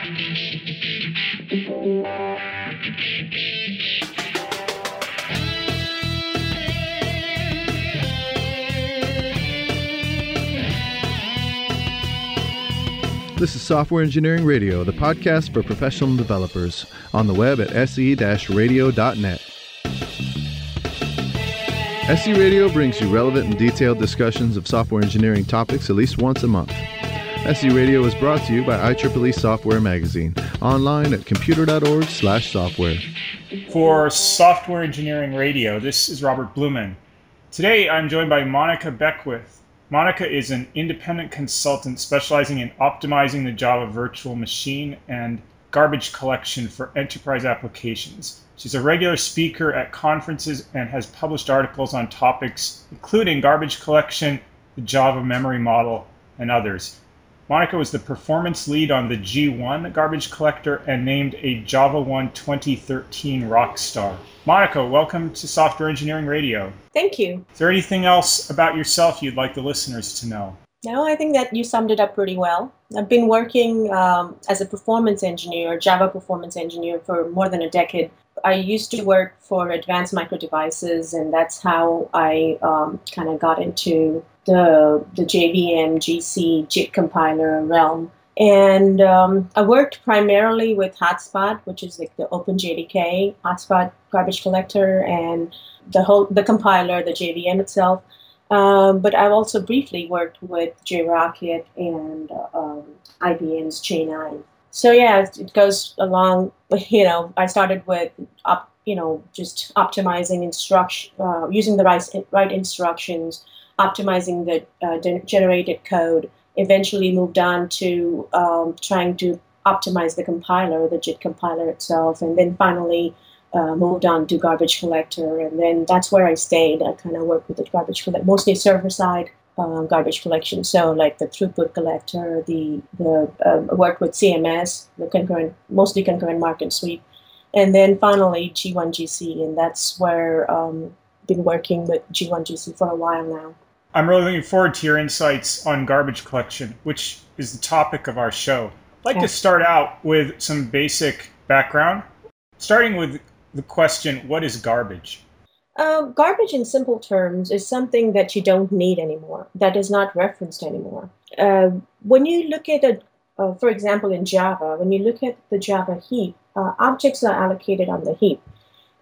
This is Software Engineering Radio, the podcast for professional developers, on the web at se-radio.net. SE Radio brings you relevant and detailed discussions of software engineering topics at least once a month. SE Radio is brought to you by IEEE Software Magazine, online at computer.org slash software. For Software Engineering Radio, this is Robert Blumen. Today I'm joined by Monica Beckwith, Monica is an independent consultant specializing in optimizing the Java virtual machine and garbage collection for enterprise applications. She's a regular speaker at conferences and has published articles on topics including garbage collection, the Java memory model, and others. Monica was the performance lead on the G1 garbage collector and named a JavaOne 2013 rock star. Monica, welcome to Software Engineering Radio. Thank you. Is there anything else about yourself you'd like the listeners to know? No, I think that you summed it up pretty well. I've been working um, as a performance engineer, Java performance engineer, for more than a decade. I used to work for Advanced Micro Devices, and that's how I um, kind of got into the the JVM GC JIT compiler realm. And um, I worked primarily with Hotspot, which is like the OpenJDK Hotspot garbage collector, and the whole the compiler, the JVM itself. Um, but I've also briefly worked with JRockit and um, IBM's J9. So yeah, it goes along. You know, I started with up, you know, just optimizing instruction, uh, using the right right instructions optimizing the uh, generated code. Eventually moved on to um, trying to optimize the compiler, the JIT compiler itself, and then finally uh, moved on to garbage collector. And then that's where I stayed. I kind of worked with the garbage collector, mostly server side. Uh, garbage collection, so like the throughput collector, the the uh, worked with CMS, the concurrent, mostly concurrent mark and sweep, and then finally G1GC, and that's where um, been working with G1GC for a while now. I'm really looking forward to your insights on garbage collection, which is the topic of our show. I'd like to start out with some basic background, starting with the question what is garbage? Uh, garbage, in simple terms, is something that you don't need anymore, that is not referenced anymore. Uh, when you look at a, uh, for example, in Java, when you look at the Java heap, uh, objects are allocated on the heap.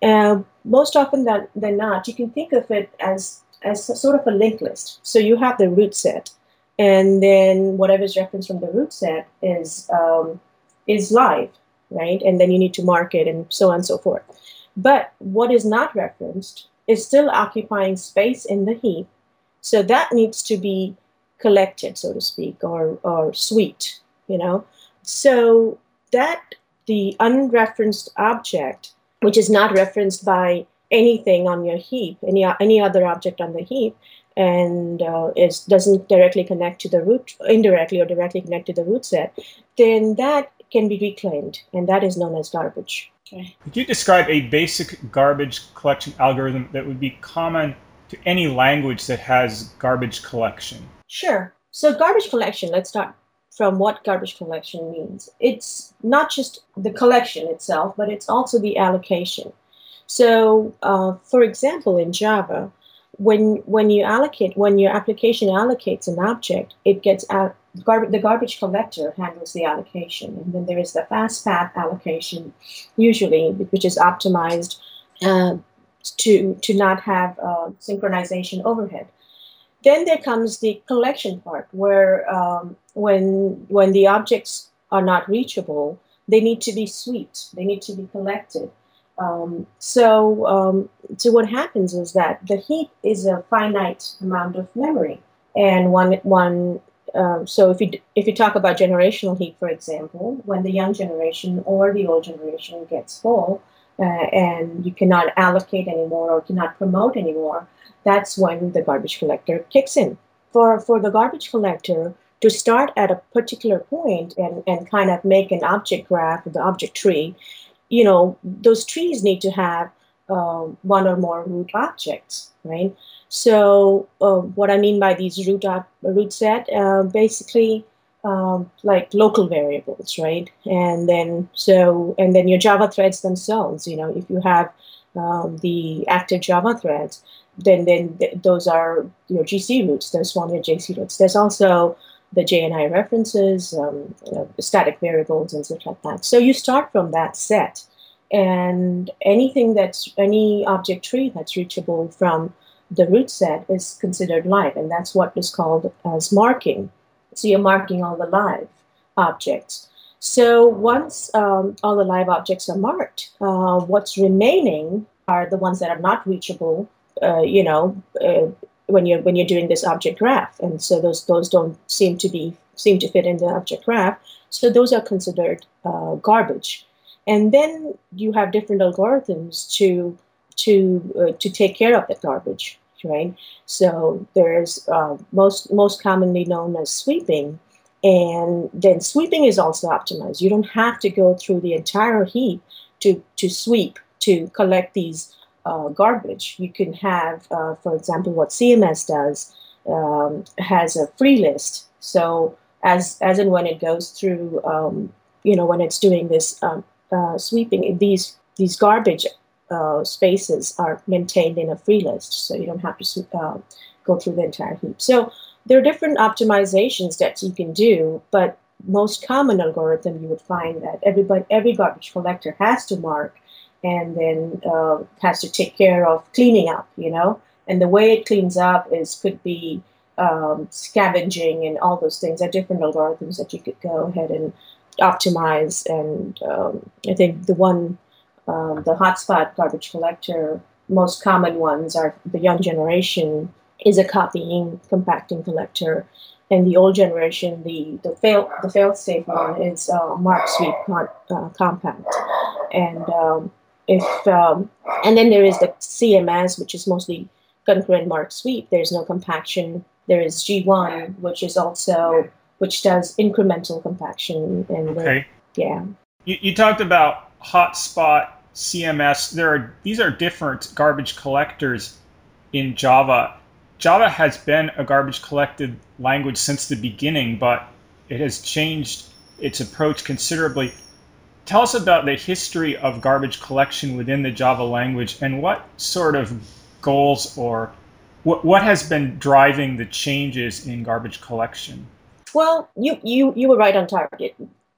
Uh, most often than, than not, you can think of it as as sort of a linked list. So you have the root set, and then whatever is referenced from the root set is um, is live, right? And then you need to mark it and so on and so forth. But what is not referenced is still occupying space in the heap, so that needs to be collected, so to speak, or or sweet, you know. So that the unreferenced object, which is not referenced by anything on your heap, any any other object on the heap, and uh, it doesn't directly connect to the root, indirectly or directly connect to the root set, then that can be reclaimed, and that is known as garbage. Okay. Could you describe a basic garbage collection algorithm that would be common to any language that has garbage collection? Sure. So garbage collection, let's start from what garbage collection means. It's not just the collection itself, but it's also the allocation. So, uh, for example, in Java, when when you allocate when your application allocates an object, it gets gar- the garbage collector handles the allocation, and then there is the fast path allocation, usually which is optimized uh, to to not have uh, synchronization overhead. Then there comes the collection part, where um, when when the objects are not reachable, they need to be swept, they need to be collected. Um, so, um, so what happens is that the heap is a finite amount of memory, and one one. Uh, so if you if you talk about generational heap, for example, when the young generation or the old generation gets full, uh, and you cannot allocate anymore or cannot promote anymore, that's when the garbage collector kicks in. For for the garbage collector to start at a particular point and, and kind of make an object graph, the object tree, you know, those trees need to have uh, one or more root objects, right? So uh, what I mean by these root op- root set, uh, basically, um, like local variables, right? And then so and then your Java threads themselves. You know, if you have um, the active Java threads, then then th- those are your GC roots. Those one your GC roots. There's also the JNI references, um, static variables, and such like that. So you start from that set, and anything that's any object tree that's reachable from the root set is considered live, and that's what is called as marking. So you're marking all the live objects. So once um, all the live objects are marked, uh, what's remaining are the ones that are not reachable. Uh, you know, uh, when you're when you're doing this object graph, and so those those don't seem to be seem to fit in the object graph. So those are considered uh, garbage. And then you have different algorithms to to uh, to take care of that garbage, right? So there's uh, most most commonly known as sweeping, and then sweeping is also optimized. You don't have to go through the entire heap to to sweep to collect these uh, garbage. You can have, uh, for example, what CMS does um, has a free list. So as as and when it goes through, um, you know, when it's doing this um, uh, sweeping, these these garbage uh, spaces are maintained in a free list, so you don't have to uh, go through the entire heap. So there are different optimizations that you can do, but most common algorithm you would find that everybody every garbage collector has to mark and then uh, has to take care of cleaning up, you know. And the way it cleans up is could be um, scavenging and all those things. Are different algorithms that you could go ahead and optimize. And um, I think the one um, the hotspot garbage collector, most common ones are the young generation is a copying compacting collector, and the old generation, the the fail the fail safe one is uh, mark sweep con- uh, compact, and um, if um, and then there is the CMS, which is mostly concurrent mark sweep. There's no compaction. There is G1, which is also which does incremental compaction and okay. The, yeah. You, you talked about hotspot CMS. There are these are different garbage collectors in Java. Java has been a garbage collected language since the beginning, but it has changed its approach considerably. Tell us about the history of garbage collection within the Java language and what sort of goals or what, what has been driving the changes in garbage collection? Well, you, you, you were right on target.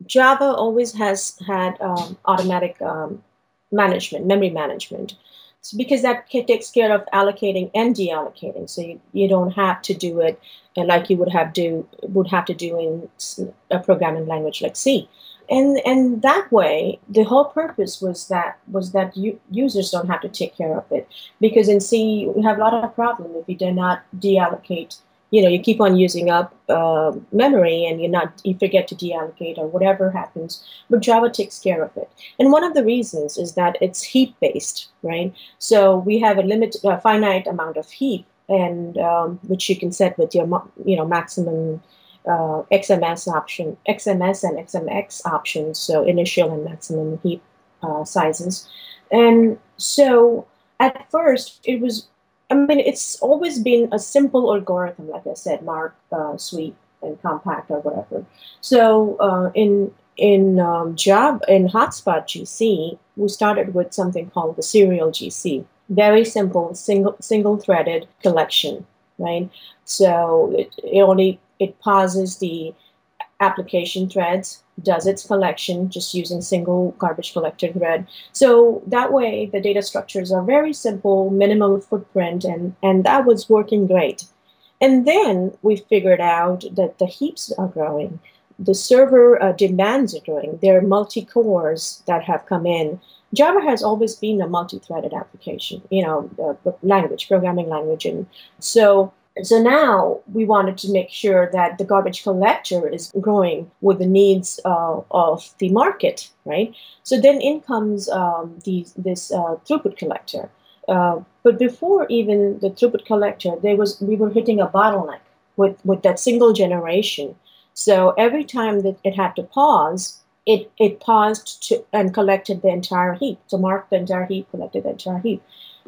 Java always has had um, automatic um, management, memory management. So because that takes care of allocating and deallocating, so you, you don't have to do it uh, like you would have do would have to do in a programming language like C. And and that way, the whole purpose was that was that you, users don't have to take care of it. Because in C we have a lot of problem if you do not deallocate you know you keep on using up uh, memory and you're not you forget to deallocate or whatever happens but java takes care of it. And one of the reasons is that it's heap based right? So we have a limit a finite amount of heap and um, which you can set with your you know maximum uh, xms option xms and xmx options so initial and maximum heap uh, sizes and so at first it was I mean, it's always been a simple algorithm, like I said, mark, uh, sweep, and compact or whatever. So uh, in in um, job in hotspot GC, we started with something called the serial GC. Very simple, single single threaded collection, right? So it, it only it pauses the application threads does its collection just using single garbage collector thread. So that way the data structures are very simple, minimal footprint, and, and that was working great. And then we figured out that the heaps are growing. The server uh, demands are growing. There are multi-cores that have come in. Java has always been a multi-threaded application, you know, uh, language, programming language. And so so now we wanted to make sure that the garbage collector is growing with the needs uh, of the market, right? So then in comes um, the, this uh, throughput collector. Uh, but before even the throughput collector, there was we were hitting a bottleneck with, with that single generation. So every time that it had to pause, it, it paused to, and collected the entire heap. So marked the entire heap, collected the entire heap.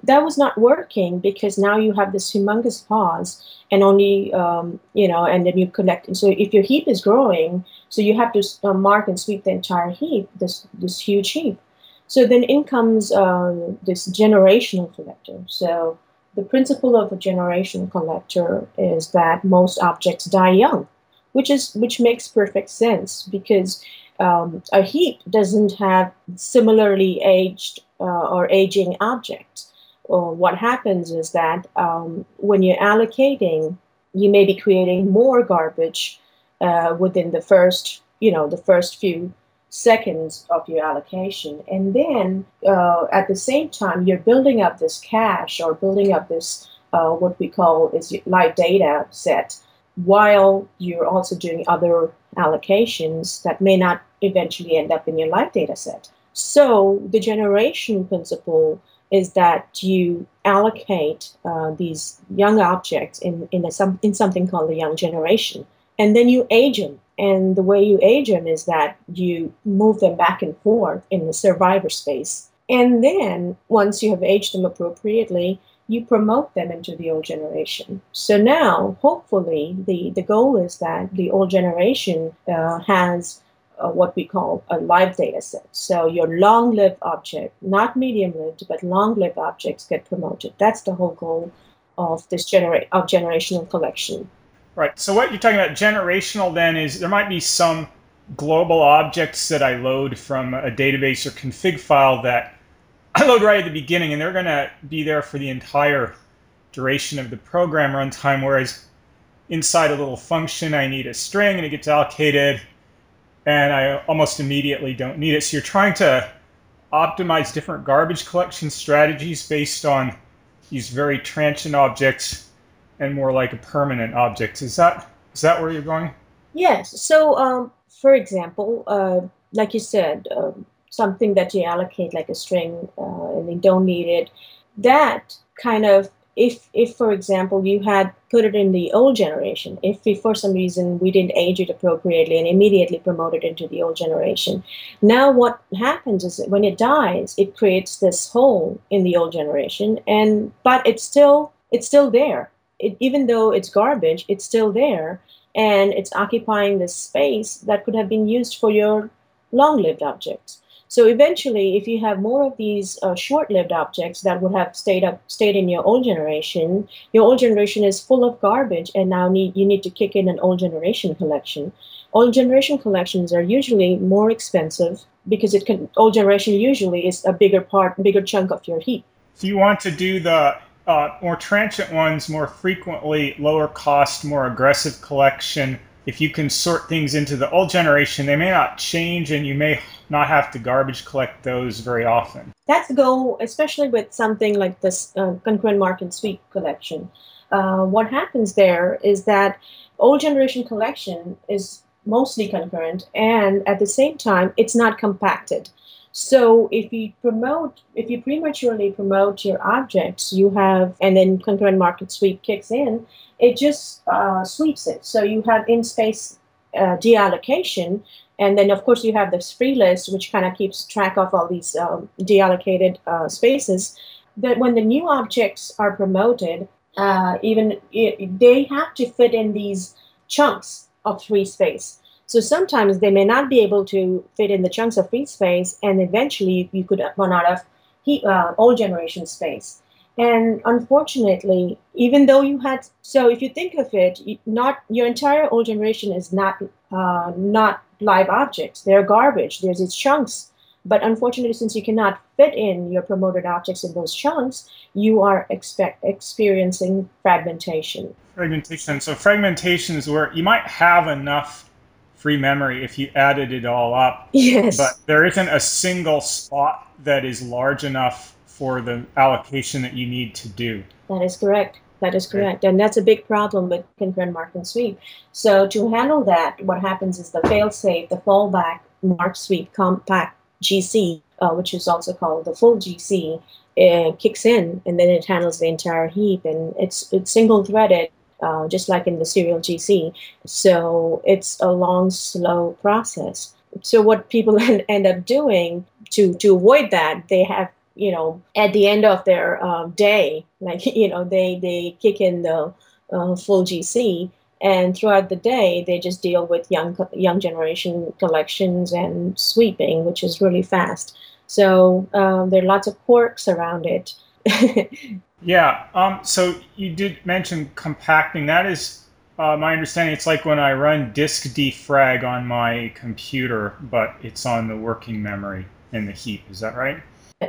That was not working because now you have this humongous pause and only um, you know and then you collect so if your heap is growing so you have to uh, mark and sweep the entire heap this this huge heap. So then in comes um, this generational collector. So the principle of a generational collector is that most objects die young which is which makes perfect sense because um, a heap doesn't have similarly aged uh, or aging objects what happens is that um, when you're allocating, you may be creating more garbage uh, within the first, you know, the first few seconds of your allocation, and then uh, at the same time you're building up this cache or building up this uh, what we call is live data set, while you're also doing other allocations that may not eventually end up in your live data set. So the generation principle is that you allocate uh, these young objects in in, a, some, in something called the young generation, and then you age them. And the way you age them is that you move them back and forth in the survivor space. And then once you have aged them appropriately, you promote them into the old generation. So now, hopefully, the, the goal is that the old generation uh, has uh, what we call a live data set. So your long-lived object, not medium-lived, but long-lived objects get promoted. That's the whole goal of this genera- of generational collection. Right. So what you're talking about generational then is there might be some global objects that I load from a database or config file that I load right at the beginning, and they're going to be there for the entire duration of the program runtime. Whereas inside a little function, I need a string, and it gets allocated and I almost immediately don't need it. So you're trying to optimize different garbage collection strategies based on these very transient objects and more like a permanent objects. Is that is that where you're going? Yes. So, um, for example, uh, like you said, uh, something that you allocate like a string uh, and you don't need it, that kind of if if for example you had put it in the old generation if we, for some reason we didn't age it appropriately and immediately promote it into the old generation now what happens is that when it dies it creates this hole in the old generation and but it's still it's still there. It, even though it's garbage it's still there and it's occupying this space that could have been used for your long-lived objects so eventually, if you have more of these uh, short-lived objects that would have stayed up, stayed in your old generation, your old generation is full of garbage, and now need you need to kick in an old generation collection. Old generation collections are usually more expensive because it can old generation usually is a bigger part, bigger chunk of your heap. So you want to do the uh, more transient ones more frequently, lower cost, more aggressive collection if you can sort things into the old generation, they may not change and you may not have to garbage collect those very often. That's the goal, especially with something like this uh, concurrent mark and sweep collection. Uh, what happens there is that old generation collection is mostly concurrent and at the same time it's not compacted. So if you promote, if you prematurely promote your objects, you have, and then concurrent mark and sweep kicks in, it just uh, sweeps it. So you have in space uh, deallocation, and then of course you have this free list, which kind of keeps track of all these um, deallocated uh, spaces. That when the new objects are promoted, uh, even it, they have to fit in these chunks of free space. So sometimes they may not be able to fit in the chunks of free space, and eventually you could run out of uh, old generation space. And unfortunately, even though you had, so if you think of it, not your entire old generation is not uh, not live objects. They're garbage. There's these chunks. But unfortunately, since you cannot fit in your promoted objects in those chunks, you are expect, experiencing fragmentation. Fragmentation. So fragmentation is where you might have enough free memory if you added it all up. Yes. But there isn't a single spot that is large enough for the allocation that you need to do. That is correct. That is correct. And that's a big problem with concurrent mark and sweep. So to handle that, what happens is the fail-safe, the fallback mark sweep compact GC, uh, which is also called the full GC, uh, kicks in and then it handles the entire heap and it's it's single threaded uh, just like in the serial GC. So it's a long, slow process. So what people end up doing to to avoid that, they have you know, at the end of their um, day, like, you know, they, they kick in the uh, full GC. And throughout the day, they just deal with young young generation collections and sweeping, which is really fast. So um, there are lots of quirks around it. yeah. Um, so you did mention compacting. That is uh, my understanding. It's like when I run disk defrag on my computer, but it's on the working memory in the heap. Is that right?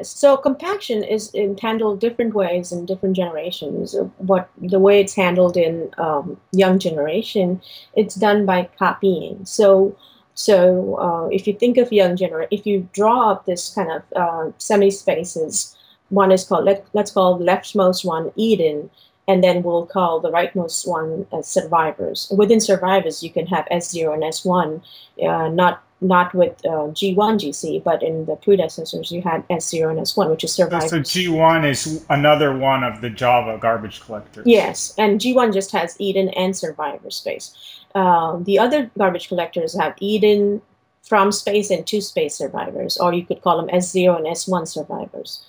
So compaction is handled different ways in different generations. What the way it's handled in um, young generation, it's done by copying. So so uh, if you think of young generation, if you draw up this kind of uh, semi-spaces, one is called let, let's call the leftmost one Eden, and then we'll call the rightmost one as survivors. Within survivors, you can have S0 and S1, uh, not not with uh, G1 GC, but in the predecessors you had S0 and S1, which is survivors. So G1 is another one of the Java garbage collectors. Yes, and G1 just has Eden and survivor space. Um, the other garbage collectors have Eden from space and to space survivors, or you could call them S0 and S1 survivors.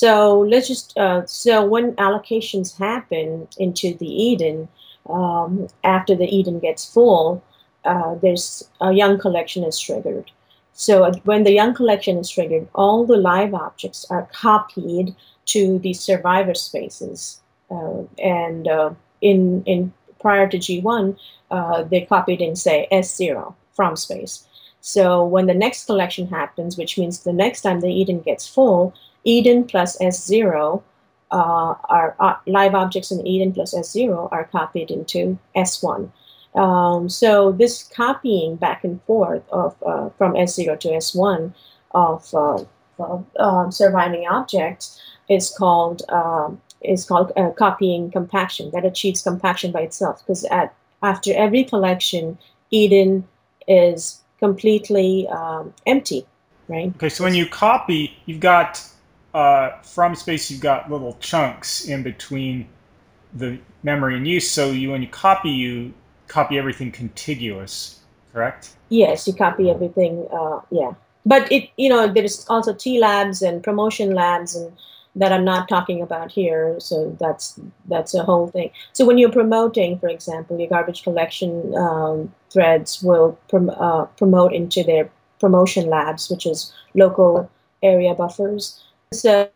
So let's just uh, so when allocations happen into the Eden, um, after the Eden gets full, uh, there's a young collection is triggered. So when the young collection is triggered, all the live objects are copied to the survivor spaces. Uh, and uh, in in prior to G1, uh, they copied in say S0 from space. So when the next collection happens, which means the next time the Eden gets full, Eden plus S0 uh, are live objects in Eden plus S0 are copied into S1. Um, so this copying back and forth of uh, from S0 to S1 of, uh, uh, surviving objects is called um, is called uh, copying compaction. That achieves compaction by itself because at after every collection, Eden is completely um, empty, right? Okay, so when you copy, you've got uh, from space, you've got little chunks in between the memory in use. So you when you copy, you copy everything contiguous, correct? Yes, you copy everything. Uh, yeah, but it you know there's also TLABs and promotion labs and that I'm not talking about here. So that's that's a whole thing. So when you're promoting, for example, your garbage collection um, threads will prom- uh, promote into their promotion labs, which is local area buffers. So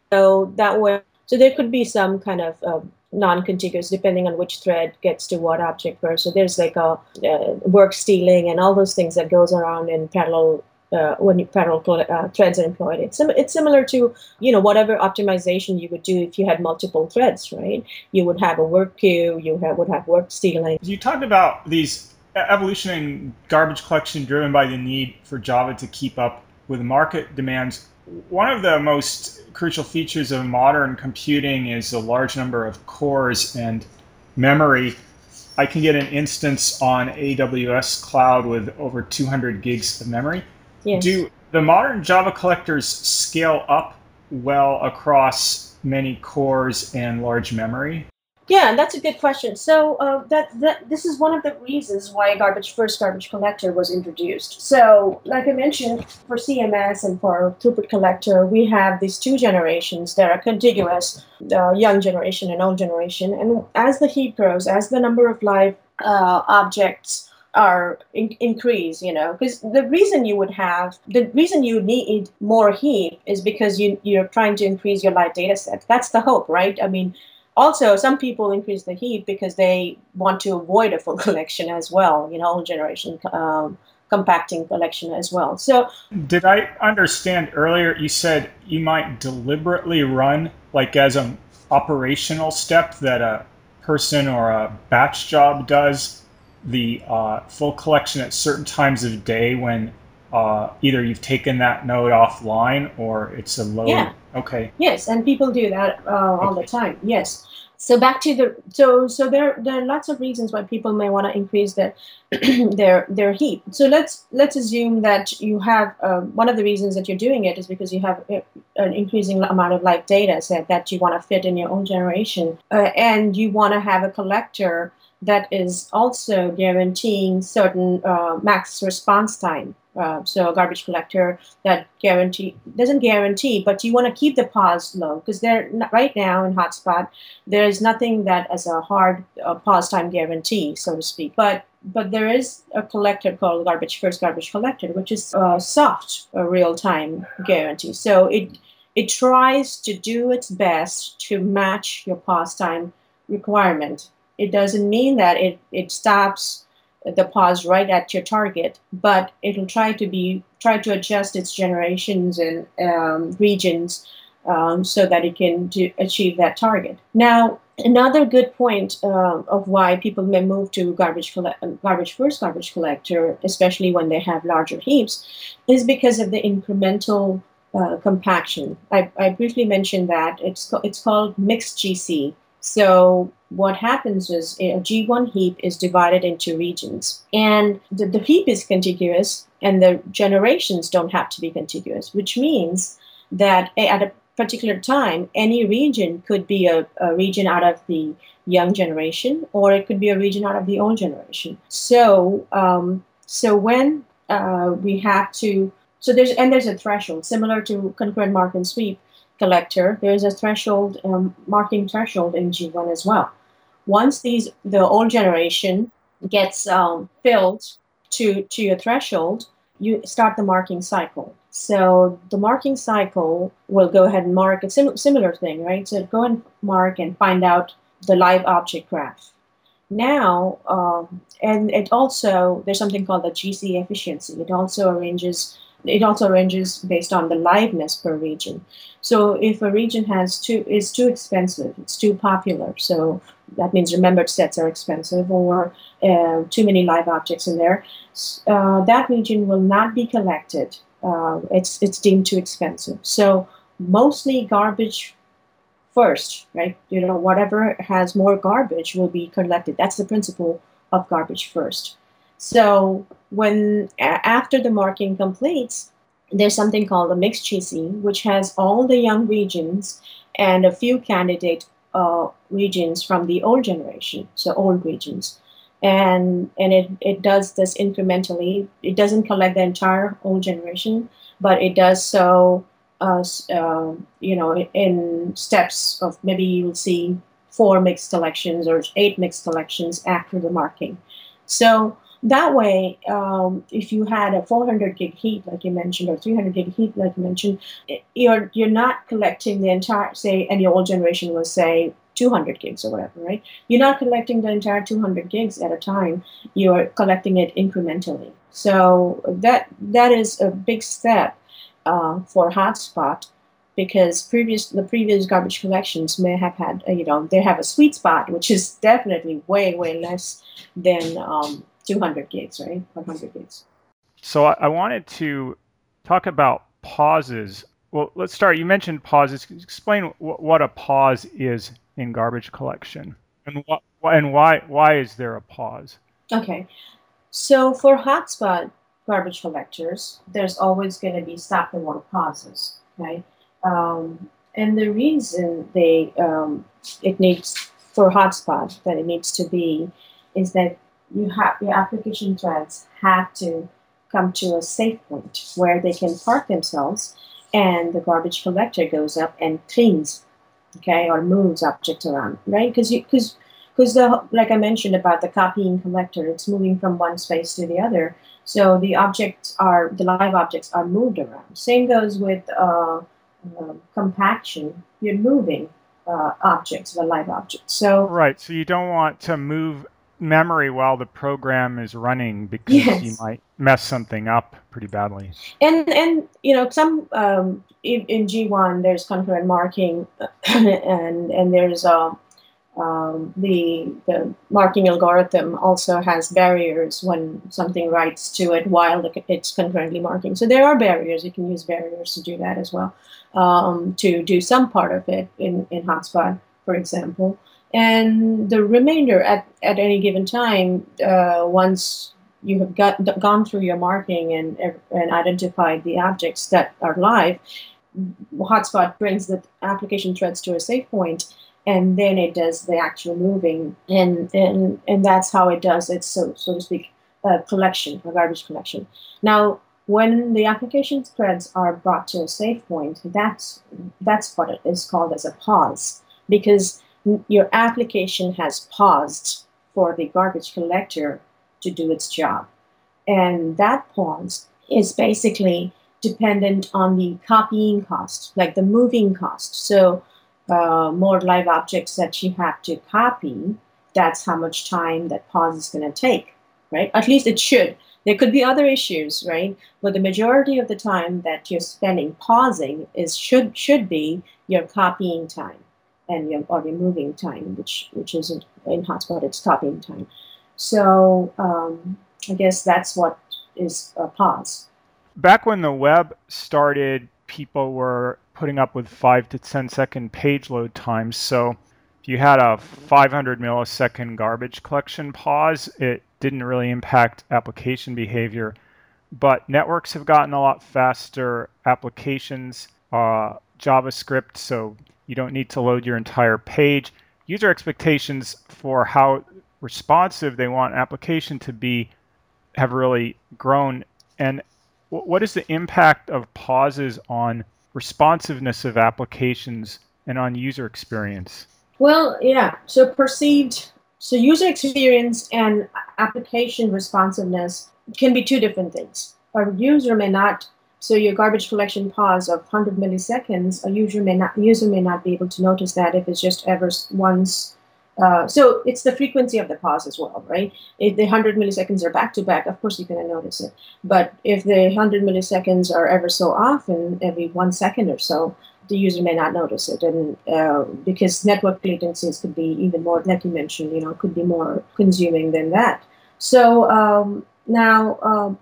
that way, so there could be some kind of uh, non-contiguous depending on which thread gets to what object first. So there's like a uh, work stealing and all those things that goes around in parallel uh, when parallel uh, threads are employed. It's, sim- it's similar to you know whatever optimization you would do if you had multiple threads, right? You would have a work queue, you have, would have work stealing. You talked about these evolution in garbage collection driven by the need for Java to keep up with market demands. One of the most crucial features of modern computing is a large number of cores and memory. I can get an instance on AWS cloud with over 200 gigs of memory. Yes. Do the modern Java collectors scale up well across many cores and large memory? Yeah, that's a good question. So uh, that that this is one of the reasons why garbage first garbage collector was introduced. So, like I mentioned, for CMS and for throughput collector, we have these two generations that are contiguous: the young generation and old generation. And as the heap grows, as the number of live uh, objects are in- increase you know because the reason you would have the reason you need more heap is because you you're trying to increase your live data set that's the hope right i mean also some people increase the heap because they want to avoid a full collection as well you know old generation um, compacting collection as well so did i understand earlier you said you might deliberately run like as an operational step that a person or a batch job does the uh, full collection at certain times of day when uh, either you've taken that node offline or it's a load. Yeah. Okay. Yes, and people do that uh, all okay. the time. Yes. So back to the so so there there are lots of reasons why people may want to increase their their their heap. So let's let's assume that you have uh, one of the reasons that you're doing it is because you have a, an increasing amount of live data set that you want to fit in your own generation, uh, and you want to have a collector that is also guaranteeing certain uh, max response time Uh, so a garbage collector that guarantee doesn't guarantee, but you want to keep the pause low because they're right now in hotspot. There's nothing that as a hard uh, pause time guarantee, so to speak. But but there is a collector called garbage first garbage collector, which is a soft, a real time guarantee. So it it tries to do its best to match your pause time requirement. It doesn't mean that it, it stops the pause right at your target, but it'll try to be try to adjust its generations and um, regions um, so that it can do, achieve that target. Now, another good point uh, of why people may move to garbage garbage first garbage collector, especially when they have larger heaps, is because of the incremental uh, compaction. I, I, briefly mentioned that it's it's called mixed GC. So what happens is a G1 heap is divided into regions, and the, the heap is contiguous, and the generations don't have to be contiguous, which means that at a particular time, any region could be a, a region out of the young generation, or it could be a region out of the old generation. So, um, so when uh, we have to, so there's and there's a threshold similar to concurrent mark and sweep collector. There's a threshold um, marking threshold in G1 as well once these the old generation gets um, filled to to your threshold, you start the marking cycle. So the marking cycle will go ahead and mark a sim- similar thing, right? So go and mark and find out the live object graph. Now, um, and it also there's something called the GC efficiency. It also arranges it also ranges based on the liveness per region. So if a region has too is too expensive, it's too popular. So that means remembered sets are expensive, or uh, too many live objects in there. Uh, that region will not be collected. Uh, it's it's deemed too expensive. So mostly garbage first, right? You know, whatever has more garbage will be collected. That's the principle of garbage first. So when after the marking completes, there's something called a mixed GC, which has all the young regions and a few candidate uh, regions from the old generation, so old regions. And, and it, it does this incrementally. It doesn't collect the entire old generation, but it does so, uh, uh, you know, in steps of maybe you'll see four mixed collections or eight mixed collections after the marking. So that way, um, if you had a 400 gig heap, like you mentioned, or 300 gig heap, like you mentioned, you're you're not collecting the entire, say, and your old generation was say 200 gigs or whatever, right? You're not collecting the entire 200 gigs at a time. You're collecting it incrementally. So that that is a big step uh, for hotspot because previous the previous garbage collections may have had uh, you know they have a sweet spot which is definitely way way less than um, 200 gigs, right? 100 gigs. So I wanted to talk about pauses. Well, let's start. You mentioned pauses. Explain what a pause is in garbage collection, and what and why why is there a pause? Okay, so for hotspot garbage collectors, there's always going to be stop and want pauses, right? Um, and the reason they um, it needs for hotspot that it needs to be is that you have your application threads have to come to a safe point where they can park themselves and the garbage collector goes up and cleans okay or moves objects around right? Because you because because the like i mentioned about the copying collector it's moving from one space to the other. So the objects are the live objects are moved around. Same goes with uh, uh, compaction. You're moving uh, objects the live objects. So right so you don't want to move memory while the program is running because yes. you might mess something up pretty badly. And and you know some um, in, in G1 there's concurrent marking and and there's uh, um, the the marking algorithm also has barriers when something writes to it while it's concurrently marking. So there are barriers. You can use barriers to do that as well um, to do some part of it in in Hotspot, for example and the remainder at, at any given time, uh, once you have got, gone through your marking and, and identified the objects that are live, Hotspot brings the application threads to a safe point, and then it does the actual moving, and and and that's how it does its so so to speak, a collection, a garbage collection. Now, when the application threads are brought to a safe point, that's that's what it is called as a pause, because your application has paused for the garbage collector to do its job, and that pause is basically dependent on the copying cost, like the moving cost. So, uh, more live objects that you have to copy, that's how much time that pause is going to take, right? At least it should there could be other issues, right? But the majority of the time that you're spending pausing is should should be your copying time and your or removing time, which which isn't in hotspot, it's copying time. So um, I guess that's what is a pause. Back when the web started, people were putting up with five to 10 second page load times. So if you had a 500 millisecond garbage collection pause, it didn't really impact application behavior. But networks have gotten a lot faster. Applications, uh, JavaScript, so you don't need to load your entire page. User expectations for how responsive they want application to be have really grown. And what is the impact of pauses on responsiveness of applications and on user experience? Well, yeah. So perceived so user experience and application responsiveness can be two different things. A user may not, so your garbage collection pause of 100 milliseconds, a user may not, user may not be able to notice that if it's just ever once. Uh, so it's the frequency of the pause as well, right? If the 100 milliseconds are back to back, of course you're going to notice it. But if the 100 milliseconds are ever so often, every one second or so, the user may not notice it, and uh, because network latencies could be even more, like you mentioned, you know, could be more consuming than that. So um, now, uh,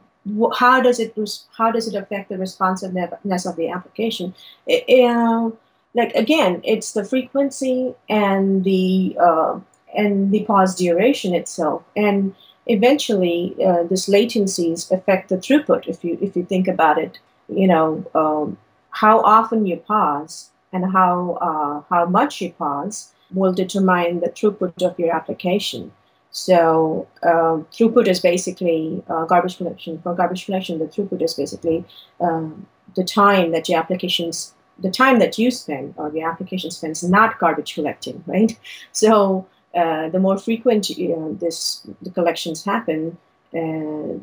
how does it how does it affect the responsiveness of the application? It, uh, like again, it's the frequency and the uh, and the pause duration itself, and eventually, uh, this latencies affect the throughput. If you if you think about it, you know. Um, how often you pause and how uh, how much you pause will determine the throughput of your application. So um, throughput is basically uh, garbage collection. For garbage collection, the throughput is basically um, the time that your applications, the time that you spend or your application spends not garbage collecting, right? So uh, the more frequent you know, this the collections happen, uh,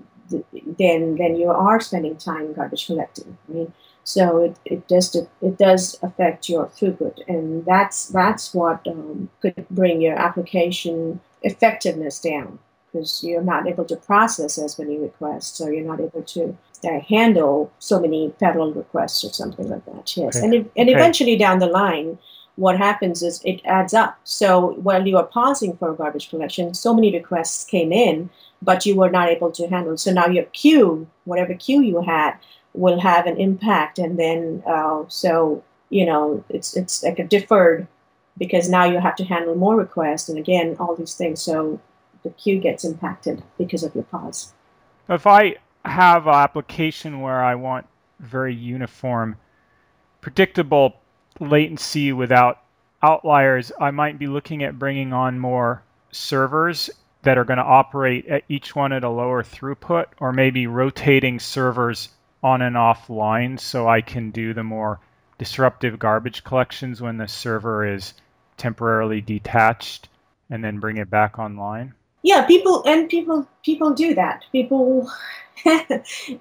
then then you are spending time garbage collecting, right? So it, it does it does affect your throughput, and that's that's what um, could bring your application effectiveness down because you're not able to process as many requests, or you're not able to uh, handle so many federal requests or something like that. Yes, okay. and it, and okay. eventually down the line, what happens is it adds up. So while you are pausing for garbage collection, so many requests came in, but you were not able to handle. So now your queue, whatever queue you had, will have an impact and then uh, so you know it's it's like a deferred because now you have to handle more requests and again all these things. So the queue gets impacted because of your pause. If i have an application where i want very uniform predictable latency without outliers i might be looking at bringing on more servers that are going to operate at each one at a lower throughput or maybe rotating servers on and offline so I can do the more disruptive garbage collections when the server is temporarily detached and then bring it back online? Yeah, people and people people do that. People,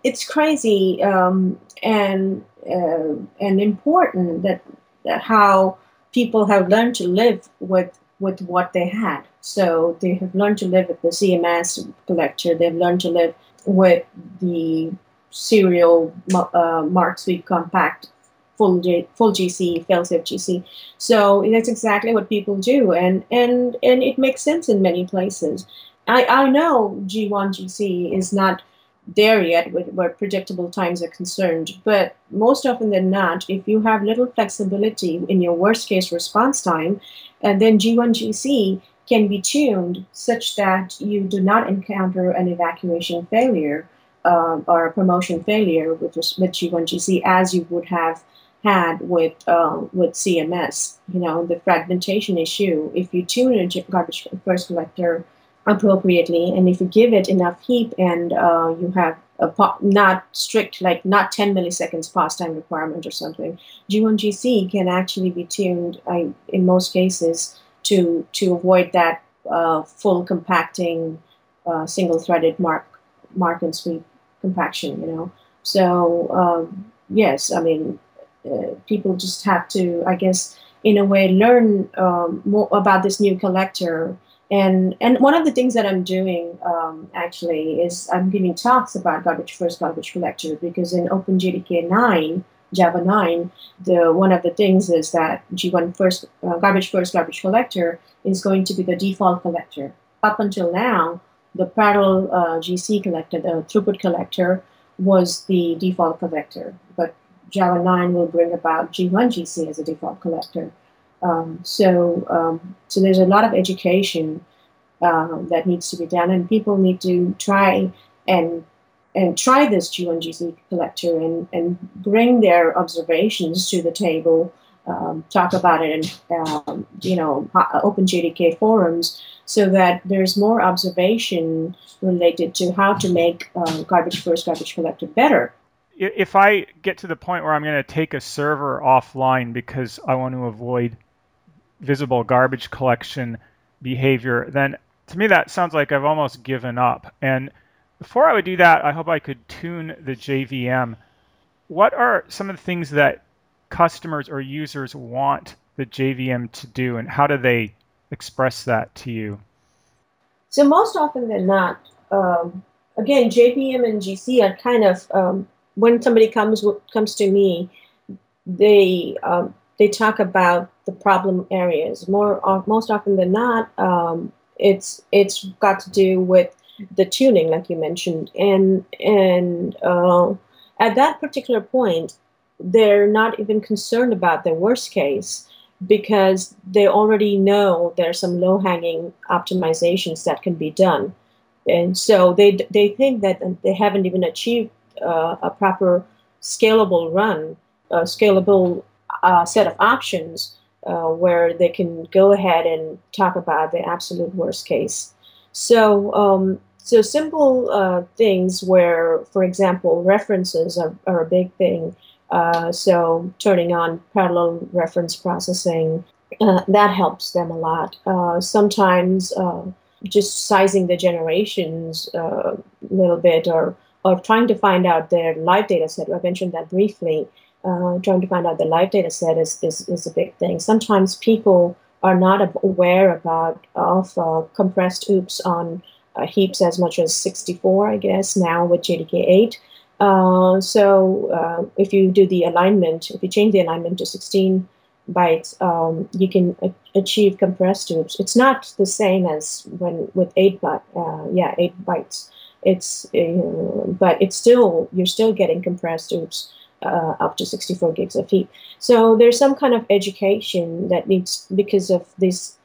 it's crazy um, and uh, and important that, that how people have learned to live with with what they had. So they have learned to live with the CMS collector. They've learned to live with the serial uh, Suite compact full G, full GC, failsafe GC. So that's exactly what people do, and and and it makes sense in many places. I I know G1 GC is not there yet with, where predictable times are concerned, but most often than not, if you have little flexibility in your worst case response time, and then G1 GC can be tuned such that you do not encounter an evacuation failure uh, or a promotion failure with with G1GC as you would have had with uh, with CMS. You know the fragmentation issue. If you tune a garbage first collector appropriately, and if you give it enough heap and uh, you have a not strict, like not 10 milliseconds pause time requirement or something. G1GC can actually be tuned I, in most cases to to avoid that uh, full compacting, uh, single-threaded mark mark and sweep compaction. You know, so um, yes, I mean, uh, people just have to, I guess, in a way, learn um, more about this new collector and and one of the things that I'm doing um, actually is I'm giving talks about garbage first, garbage collector because in OpenJDK 9, Java 9, the one of the things is that G1 first uh, garbage first, garbage collector is going to be the default collector. Up until now, the parallel uh, GC collector, the throughput collector, was the default collector, but Java 9 will bring about G1 GC as a default collector. Um, so, um, so there's a lot of education uh, that needs to be done, and people need to try and and try this G1GC collector and, and bring their observations to the table, um, talk about it in um, you know open JDK forums, so that there's more observation related to how to make um, garbage first, garbage collector better if I get to the point where I'm going to take a server offline because I want to avoid visible garbage collection behavior, then to me that sounds like I've almost given up. And before I would do that, I hope I could tune the JVM. What are some of the things that customers or users want the JVM to do, and how do they express that to you? So most often than not, um, again, JVM and GC are kind of um, when somebody comes comes to me, they um, they talk about the problem areas. More uh, most often than not, um, it's it's got to do with the tuning, like you mentioned, and and uh, at that particular point, they're not even concerned about the worst case because they already know there's some low hanging optimizations that can be done, and so they they think that they haven't even achieved uh, a proper scalable run, a scalable uh, set of options uh, where they can go ahead and talk about the absolute worst case. So, um, so simple uh, things where, for example, references are, are a big thing. Uh, so turning on parallel reference processing, uh, that helps them a lot. Sometimes just sizing the generations a little bit or, or trying to find out their live data set. I mentioned that briefly uh, trying to find out the live data set is, is, is a big thing. Sometimes people are not aware about of uh, compressed oops on uh, heaps as much as 64, I guess, now with JDK 8. Uh, so uh, if you do the alignment, if you change the alignment to 16 bytes, um, you can a- achieve compressed oops. It's not the same as when with 8 byte, uh, yeah, 8 bytes. It's, but it's still, you're still getting compressed oops uh, up to 64 gigs of heap. So there's some kind of education that needs because of this.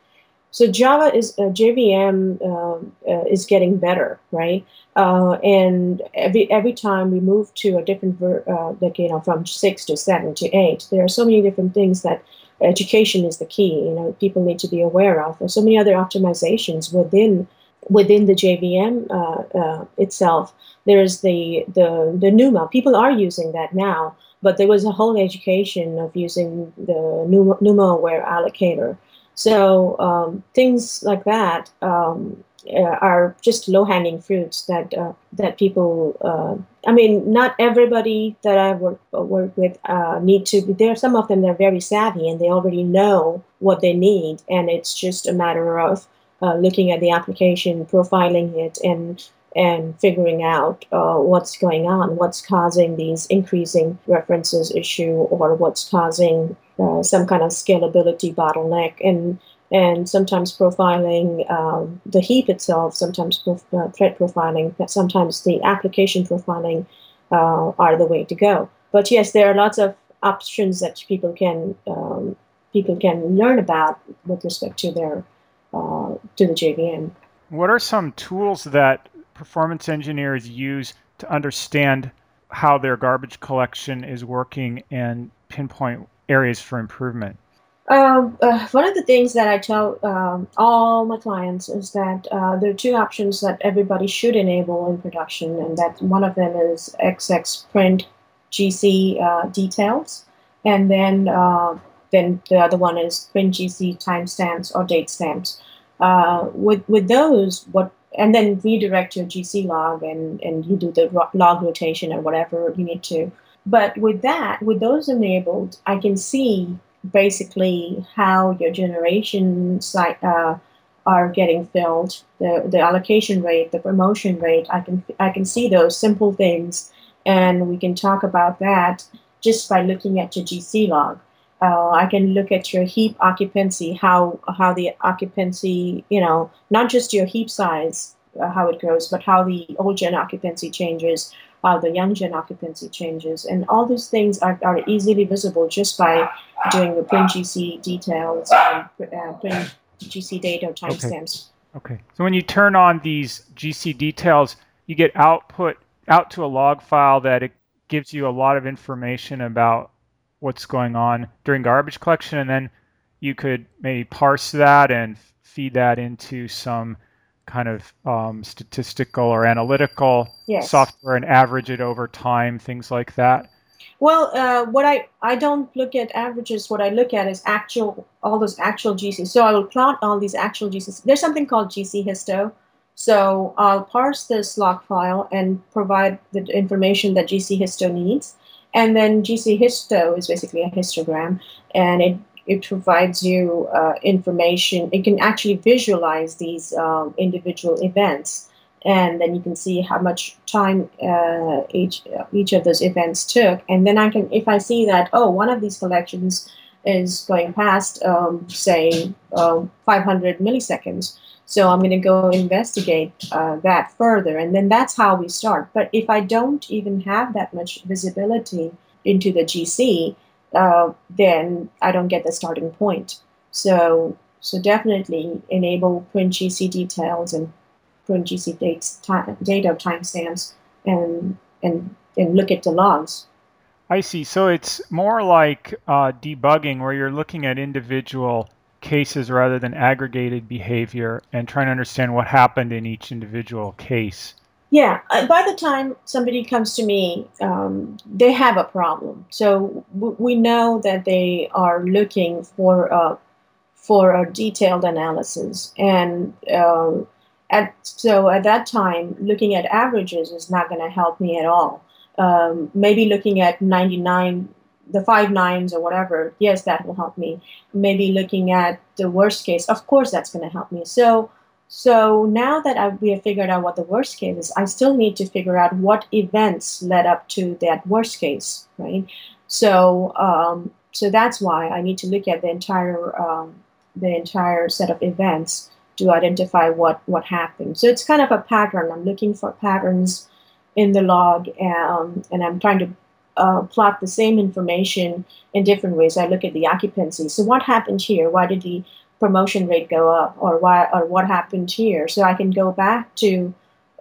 So Java is uh, JVM um, uh, is getting better, right? Uh, and every every time we move to a different, ver- uh, like you know, from six to seven to eight, there are so many different things that education is the key. You know, people need to be aware of. There's so many other optimizations within within the JVM uh, uh, itself, there's the, the, the NUMA. People are using that now, but there was a whole education of using the NUMA, NUMA aware allocator. So um, things like that um, uh, are just low-hanging fruits that uh, that people. Uh, I mean, not everybody that I work work with uh, need to. Be, there are some of them that are very savvy and they already know what they need, and it's just a matter of uh, looking at the application, profiling it, and and figuring out uh, what's going on, what's causing these increasing references issue, or what's causing uh, some kind of scalability bottleneck, and and sometimes profiling um, the heap itself, sometimes prof- uh, thread profiling, sometimes the application profiling uh, are the way to go. But yes, there are lots of options that people can um, people can learn about with respect to their uh, to the JVM. What are some tools that performance engineers use to understand how their garbage collection is working and pinpoint areas for improvement? Um, uh, one of the things that I tell um, all my clients is that uh, there are two options that everybody should enable in production, and that one of them is XX print GC uh, details, and then uh, then the other one is print GC timestamps or date stamps. Uh, with with those, what and then redirect your GC log and and you do the log rotation or whatever you need to. But with that, with those enabled, I can see basically how your generation site uh, are getting filled, the, the allocation rate, the promotion rate. I can I can see those simple things, and we can talk about that just by looking at your GC log. Uh, I can look at your heap occupancy, how how the occupancy, you know, not just your heap size, uh, how it grows, but how the old gen occupancy changes, how the young gen occupancy changes, and all these things are, are easily visible just by doing the print GC details and uh, print GC data timestamps. Okay. okay. So when you turn on these GC details, you get output out to a log file that it gives you a lot of information about what's going on during garbage collection, and then you could maybe parse that and feed that into some kind of um, statistical or analytical yes. software and average it over time, things like that. Well, uh, what I I don't look at averages. What I look at is actual all those actual GCs. So I will plot all these actual GCs. There's something called GC histo. So I'll parse this log file and provide the information that GC histo needs. And then GC histo is basically a histogram, and it it provides you uh, information. It can actually visualize these um, individual events, and then you can see how much time uh, each each of those events took. And then I can, if I see that, oh, one of these collections is going past, um, say, uh, 500 milliseconds. So I'm going to go investigate uh, that further, and then that's how we start. But if I don't even have that much visibility into the GC, uh, then I don't get the starting point. So so definitely enable print GC details and print GC dates, time, data timestamps, and and and look at the logs. I see. So it's more like uh, debugging, where you're looking at individual cases rather than aggregated behavior and trying to understand what happened in each individual case. Yeah, uh, by the time somebody comes to me, um, they have a problem. So w- we know that they are looking for a for a detailed analysis, and uh, at so at that time, looking at averages is not going to help me at all. Um, maybe looking at 99 the five nines or whatever, yes, that will help me. Maybe looking at the worst case, of course, that's going to help me. So, so now that I, we have figured out what the worst case is, I still need to figure out what events led up to that worst case, right? So, um, so that's why I need to look at the entire um, the entire set of events to identify what what happened. So it's kind of a pattern. I'm looking for patterns in the log, um, and I'm trying to uh, plot the same information in different ways. I look at the occupancy. So what happened here? Why did the promotion rate go up, or why, or what happened here? So I can go back to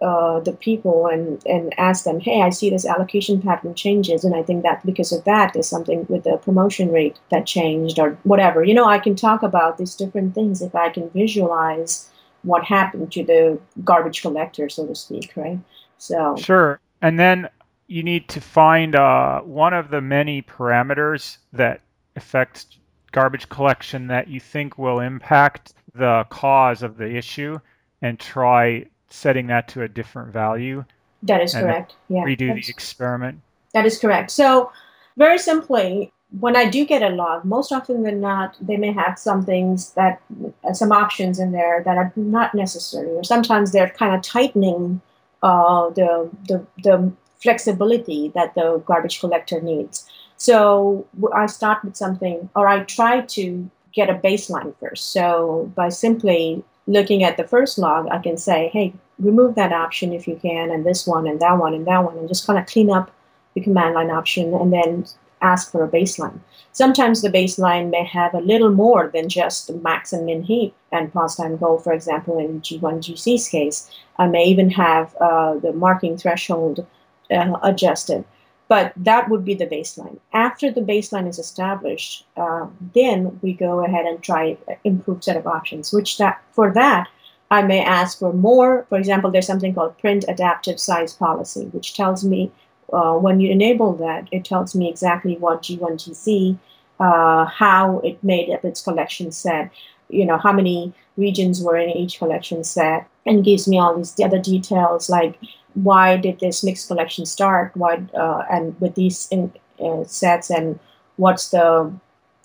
uh, the people and and ask them, hey, I see this allocation pattern changes, and I think that because of that, there's something with the promotion rate that changed, or whatever. You know, I can talk about these different things if I can visualize what happened to the garbage collector, so to speak, right? So sure. And then you need to find uh, one of the many parameters that affects garbage collection that you think will impact the cause of the issue and try setting that to a different value. That is correct. Yeah. Redo the experiment. That is correct. So, very simply, when I do get a log, most often than not, they may have some things that, uh, some options in there that are not necessary, or sometimes they're kind of tightening uh, the, the, the flexibility that the garbage collector needs. So I start with something, or I try to get a baseline first. So by simply looking at the first log, I can say, hey, remove that option if you can, and this one, and that one, and that one, and just kind of clean up the command line option and then ask for a baseline. Sometimes the baseline may have a little more than just max and min heap and pause time goal, for example, in G1 GC's case. I may even have uh, the marking threshold uh, adjusted. but that would be the baseline. After the baseline is established, uh, then we go ahead and try improved set of options. Which that for that, I may ask for more. For example, there's something called print adaptive size policy, which tells me uh, when you enable that, it tells me exactly what G1GC, uh, how it made up its collection set, you know, how many regions were in each collection set, and gives me all these other details like why did this mixed collection start? Why uh, and with these in, uh, sets and what's the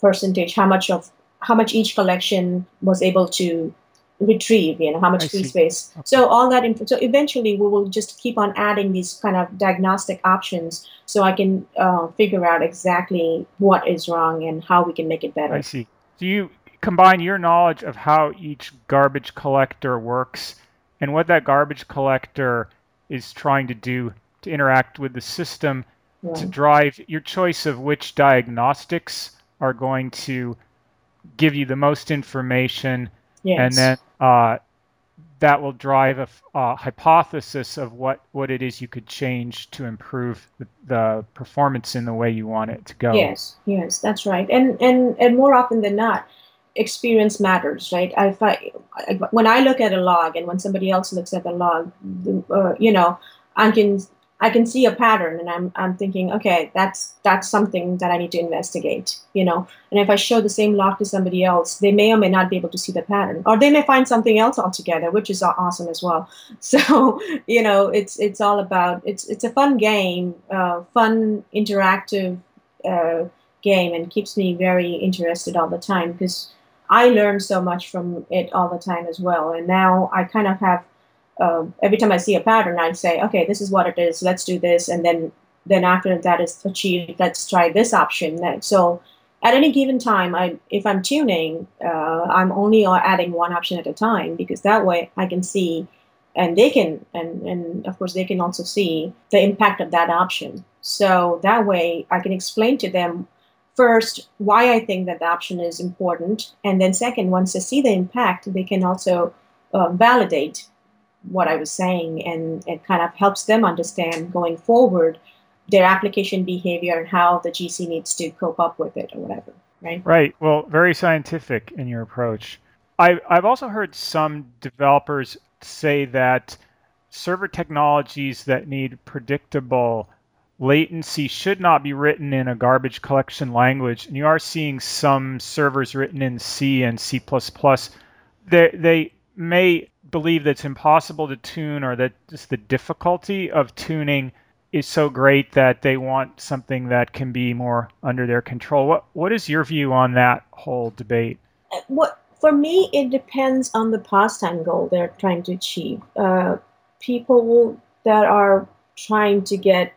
percentage? How much of how much each collection was able to retrieve? You know how much free space. Okay. So all that. So eventually we will just keep on adding these kind of diagnostic options so I can uh, figure out exactly what is wrong and how we can make it better. I see. Do you combine your knowledge of how each garbage collector works and what that garbage collector is trying to do to interact with the system yeah. to drive your choice of which diagnostics are going to give you the most information yes. and then uh, that will drive a, a, hypothesis of what, what it is you could change to improve the, the, performance in the way you want it to go. Yes, yes, that's right. And and and more often than not, experience matters, right? I, I, when I look at a log and when somebody else looks at the log, uh, you know, I can I can see a pattern and I'm I'm thinking, okay, that's that's something that I need to investigate, you know. And if I show the same log to somebody else, they may or may not be able to see the pattern, or they may find something else altogether, which is awesome as well. So you know, it's it's all about it's it's a fun game, uh, fun interactive uh, game, and keeps me very interested all the time because I learn so much from it all the time as well. And now I kind of have uh, every time I see a pattern, I say, okay, this is what it is. Let's do this, and then then after that is achieved, let's try this option. So at any given time, I if I'm tuning, uh, I'm only adding one option at a time because that way I can see, and they can, and and of course they can also see the impact of that option. So that way I can explain to them first why I think that the option is important, and then second, once they see the impact, they can also uh, validate what I was saying, and it kind of helps them understand going forward their application behavior and how the GC needs to cope up with it or whatever. Right. Right. Well, very scientific in your approach. I, I've also heard some developers say that server technologies that need predictable latency should not be written in a garbage collection language. And you are seeing some servers written in C and C++. They, they may believe that it's impossible to tune or that just the difficulty of tuning is so great that they want something that can be more under their control. What, what is your view on that whole debate? Uh, what, for me, it depends on the pause time goal they're trying to achieve. Uh, people that are trying to get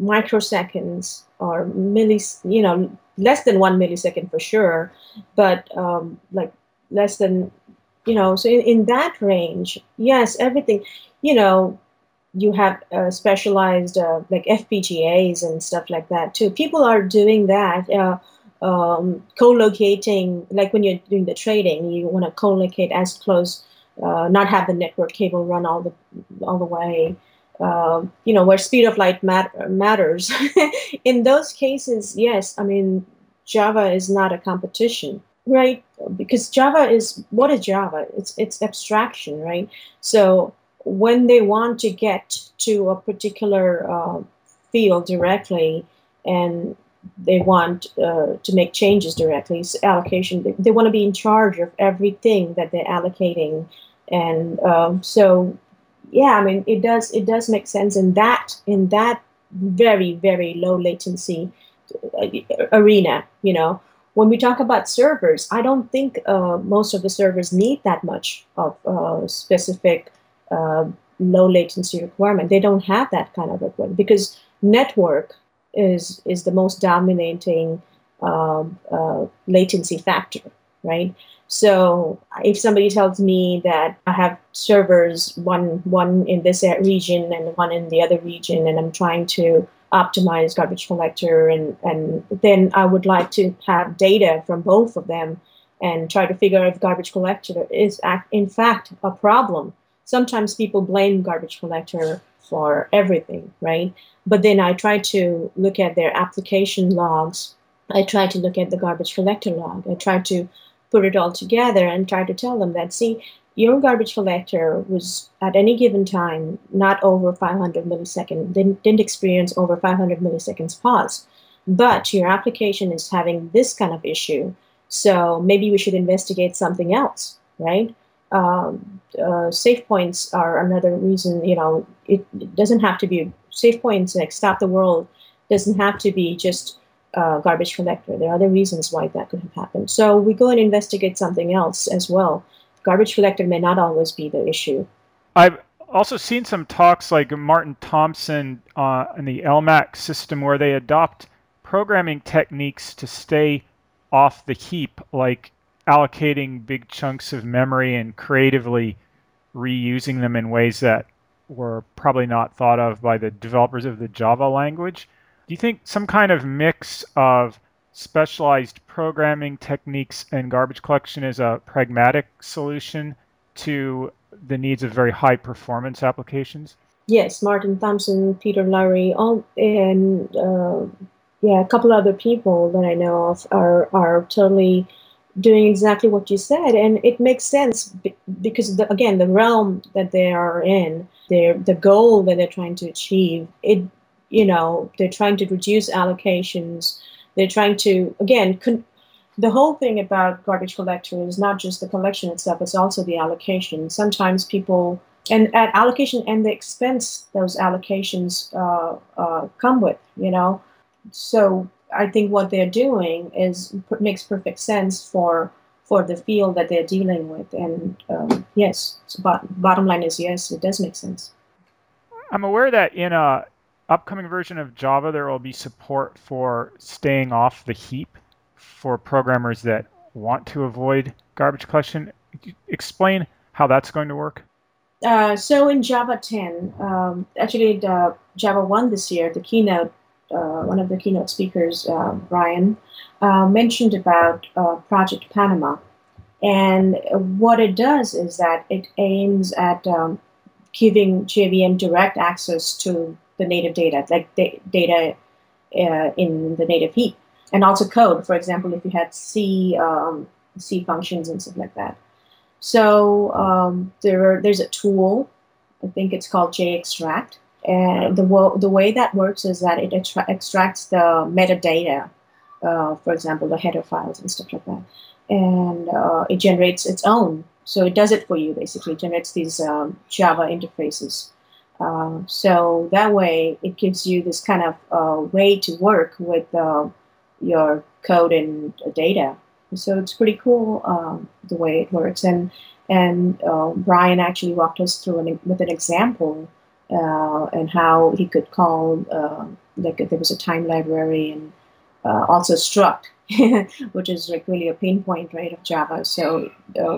microseconds or millis, you know, less than one millisecond for sure, but um, like less than, you know, so in, in that range, yes, everything, you know, you have uh, specialized uh, like FPGAs and stuff like that too. People are doing that. Uh, um, co-locating, like when you're doing the trading, you want to co-locate as close, uh, not have the network cable run all the all the way uh, you know, where speed of light mat- matters. in those cases, yes, I mean, Java is not a competition, right? Because Java is what is Java? It's it's abstraction, right? So when they want to get to a particular uh, field directly, and they want uh, to make changes directly, so allocation, they, they, want to be in charge of everything that they're allocating, and um, so yeah, I mean, it does it does make sense in that in that very very low latency uh, arena. You know, when we talk about servers, I don't think uh, most of the servers need that much of uh, specific uh, low latency requirement. They don't have that kind of requirement because network is is the most dominating um, uh, latency factor, right? So if somebody tells me that I have servers, one one in this region and one in the other region, and I'm trying to optimize garbage collector, and and then I would like to have data from both of them and try to figure out if garbage collector is in fact a problem. Sometimes people blame garbage collector for everything, right? But then I try to look at their application logs. I try to look at the garbage collector log. I try to put it all together and try to tell them that, see, your garbage collector was at any given time not over 500 milliseconds, didn't, didn't experience over 500 milliseconds pause. But your application is having this kind of issue. So maybe we should investigate something else, right? Um, uh, safe points are another reason, you know, it, it, doesn't have to be safe points like stop the world doesn't have to be just uh, garbage collector. There are other reasons why that could have happened. So we go and investigate something else as well garbage collector may not always be the issue. I've also seen some talks like Martin Thompson uh, in the LMAX system where they adopt programming techniques to stay off the heap, like allocating big chunks of memory and creatively reusing them in ways that were probably not thought of by the developers of the Java language. Do you think some kind of mix of specialized programming techniques and garbage collection is a pragmatic solution to the needs of very high performance applications? Yes, Martin Thompson, Peter Lawrey, all and uh, yeah, a couple other people that I know of are are totally doing exactly what you said, and it makes sense because the, again, the realm that they are in, their the goal that they're trying to achieve, it you know they're trying to reduce allocations they're trying to, again, con- the whole thing about garbage collector is not just the collection itself, it's also the allocation. Sometimes people, and at allocation and the expense those allocations uh, uh, come with, you know. So I think what they're doing is makes perfect sense for for the field that they're dealing with. And um, yes, so bottom line is yes, it does make sense. I'm aware that in a upcoming version of Java, there will be support for staying off the heap for programmers that want to avoid garbage collection. Explain how that's going to work. Uh, so in Java 10, um, actually the JavaOne this year, the keynote, uh, one of the keynote speakers, uh, Brian, uh, mentioned about uh, Project Panama. And what it does is that it aims at um, giving JVM direct access to the native data, like da- data uh, in the native heap, and also code. For example, if you had C um, C functions and stuff like that. So um, there there's a tool. I think it's called JExtract, and the wo- the way that works is that it extracts the metadata, uh, for example, the header files and stuff like that, and uh, it generates its own. So it does it for you basically. It generates these um, Java interfaces um, so that way, it gives you this kind of uh, way to work with uh, your code and data. So it's pretty cool um, the way it works. And and uh, Brian actually walked us through an, with an example uh, and how he could call uh, like there was a time library and uh, also struct, which is like really a pain point right of Java. So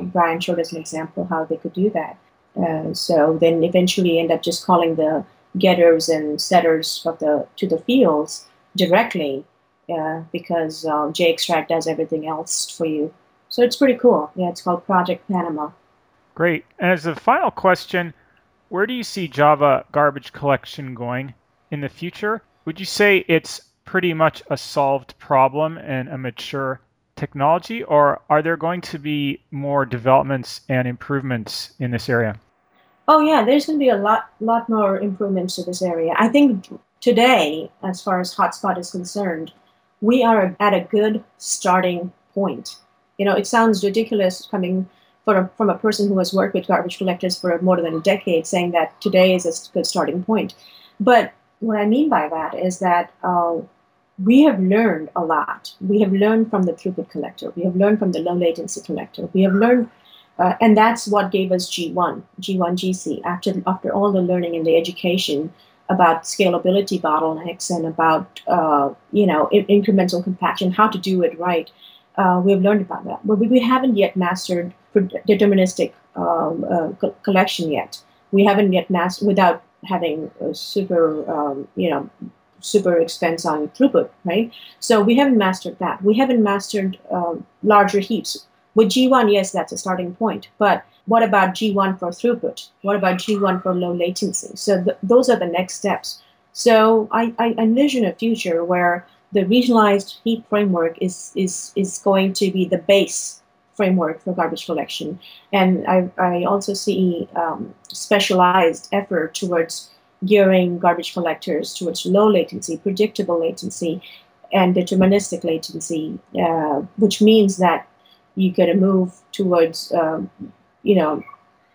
Brian showed us an example how they could do that. Uh, so then eventually end up just calling the getters and setters of the to the fields directly uh, because uh, JExtract does everything else for you. So it's pretty cool. Yeah, it's called Project Panama. Great. And as a final question, where do you see Java garbage collection going in the future? Would you say it's pretty much a solved problem and a mature technology, or are there going to be more developments and improvements in this area? Oh yeah, there's going to be a lot, lot more improvements to this area. I think today, as far as hotspot is concerned, we are at a good starting point. You know, it sounds ridiculous coming from a, from a person who has worked with garbage collectors for more than a decade, saying that today is a good starting point. But what I mean by that is that uh, we have learned a lot. We have learned from the throughput collector. We have learned from the low latency collector. We have learned uh, and that's what gave us G1, G1 GC. After after all the learning and the education about scalability bottlenecks and about uh, you know in- incremental compaction, how to do it right, uh, we've learned about that. But we, we haven't yet mastered deterministic um, uh, co- collection yet. We haven't yet mastered without having super um, you know super expense on throughput, right? So we haven't mastered that. We haven't mastered um, larger heaps With G1, yes, that's a starting point. But what about G1 for throughput? What about G1 for low latency? So th- those are the next steps. So I, I envision a future where the regionalized heap framework is, is, is going to be the base framework for garbage collection. And I, I also see um, specialized effort towards gearing garbage collectors towards low latency, predictable latency, and deterministic latency, uh, which means that you can move towards, um, you know,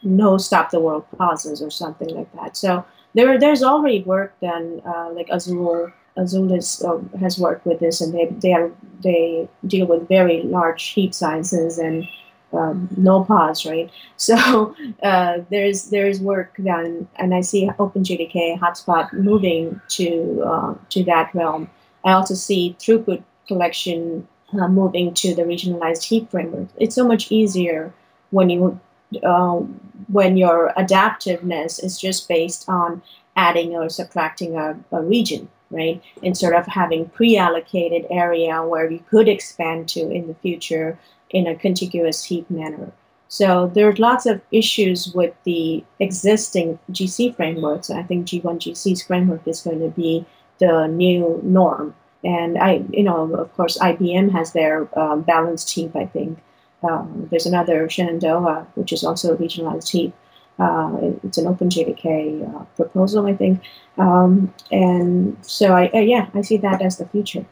no stop the world pauses or something like that. So there, there's already work done, uh, like Azul Azul is, uh, has worked with this, and they they are they deal with very large heap sizes and um, no pause, right? So uh, there's there's work done, and I see OpenJDK hotspot moving to uh, to that realm. I also see throughput collection uh, moving to the regionalized heap framework. It's so much easier when you uh, when your adaptiveness is just based on adding or subtracting a, a region right? Instead of having pre-allocated area where you could expand to in the future in a contiguous heap manner. So there's lots of issues with the existing GC frameworks. I think G1 GC's framework is going to be the new norm. And I, you know, of course, IBM has their um, balanced heap. I think um, there's another Shenandoah, which is also a regionalized heap. Uh, it's an OpenJDK uh, proposal, I think. Um, and so, I, uh, yeah, I see that as the future.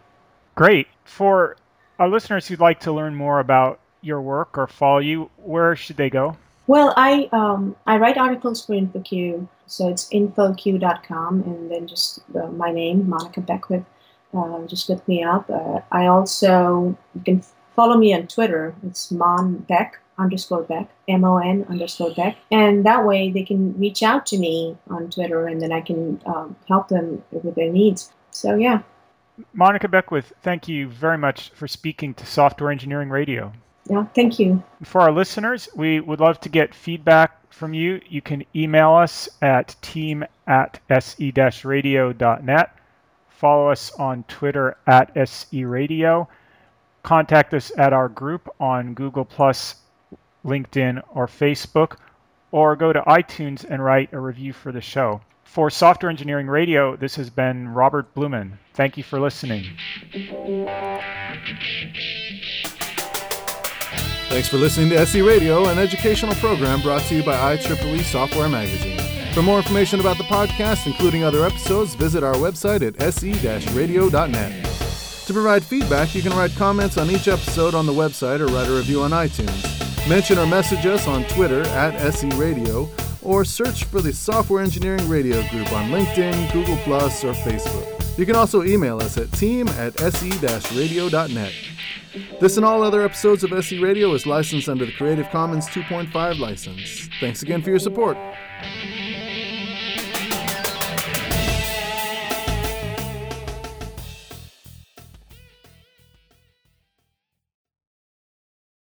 Great. For our listeners who'd like to learn more about your work or follow you, where should they go? Well, I um, I write articles for InfoQ, so it's infoq.com, and then just uh, my name, Monica Beckwith. Uh, just look me up. Uh, I also you can follow me on Twitter. It's Mon Beck, underscore Beck, M O N underscore Beck. And that way they can reach out to me on Twitter and then I can um, help them with their needs. So, yeah. Monica Beckwith, thank you very much for speaking to Software Engineering Radio. Yeah, thank you. For our listeners, we would love to get feedback from you. You can email us at team at se-radio.net. Follow us on Twitter at se radio. Contact us at our group on Google Plus LinkedIn, or Facebook, or go to iTunes and write a review for the show. For Software Engineering Radio, this has been Robert Blumen. Thank you for listening. Thanks for listening to SE Radio, an educational program brought to you by IEEE Software Magazine. For more information about the podcast, including other episodes, visit our website at se-radio.net. To provide feedback, you can write comments on each episode on the website or write a review on iTunes. Mention or message us on Twitter at SE Radio or search for the Software Engineering Radio Group on LinkedIn, Google, or Facebook. You can also email us at team at se-radio.net. This and all other episodes of SE Radio is licensed under the Creative Commons 2.5 license. Thanks again for your support.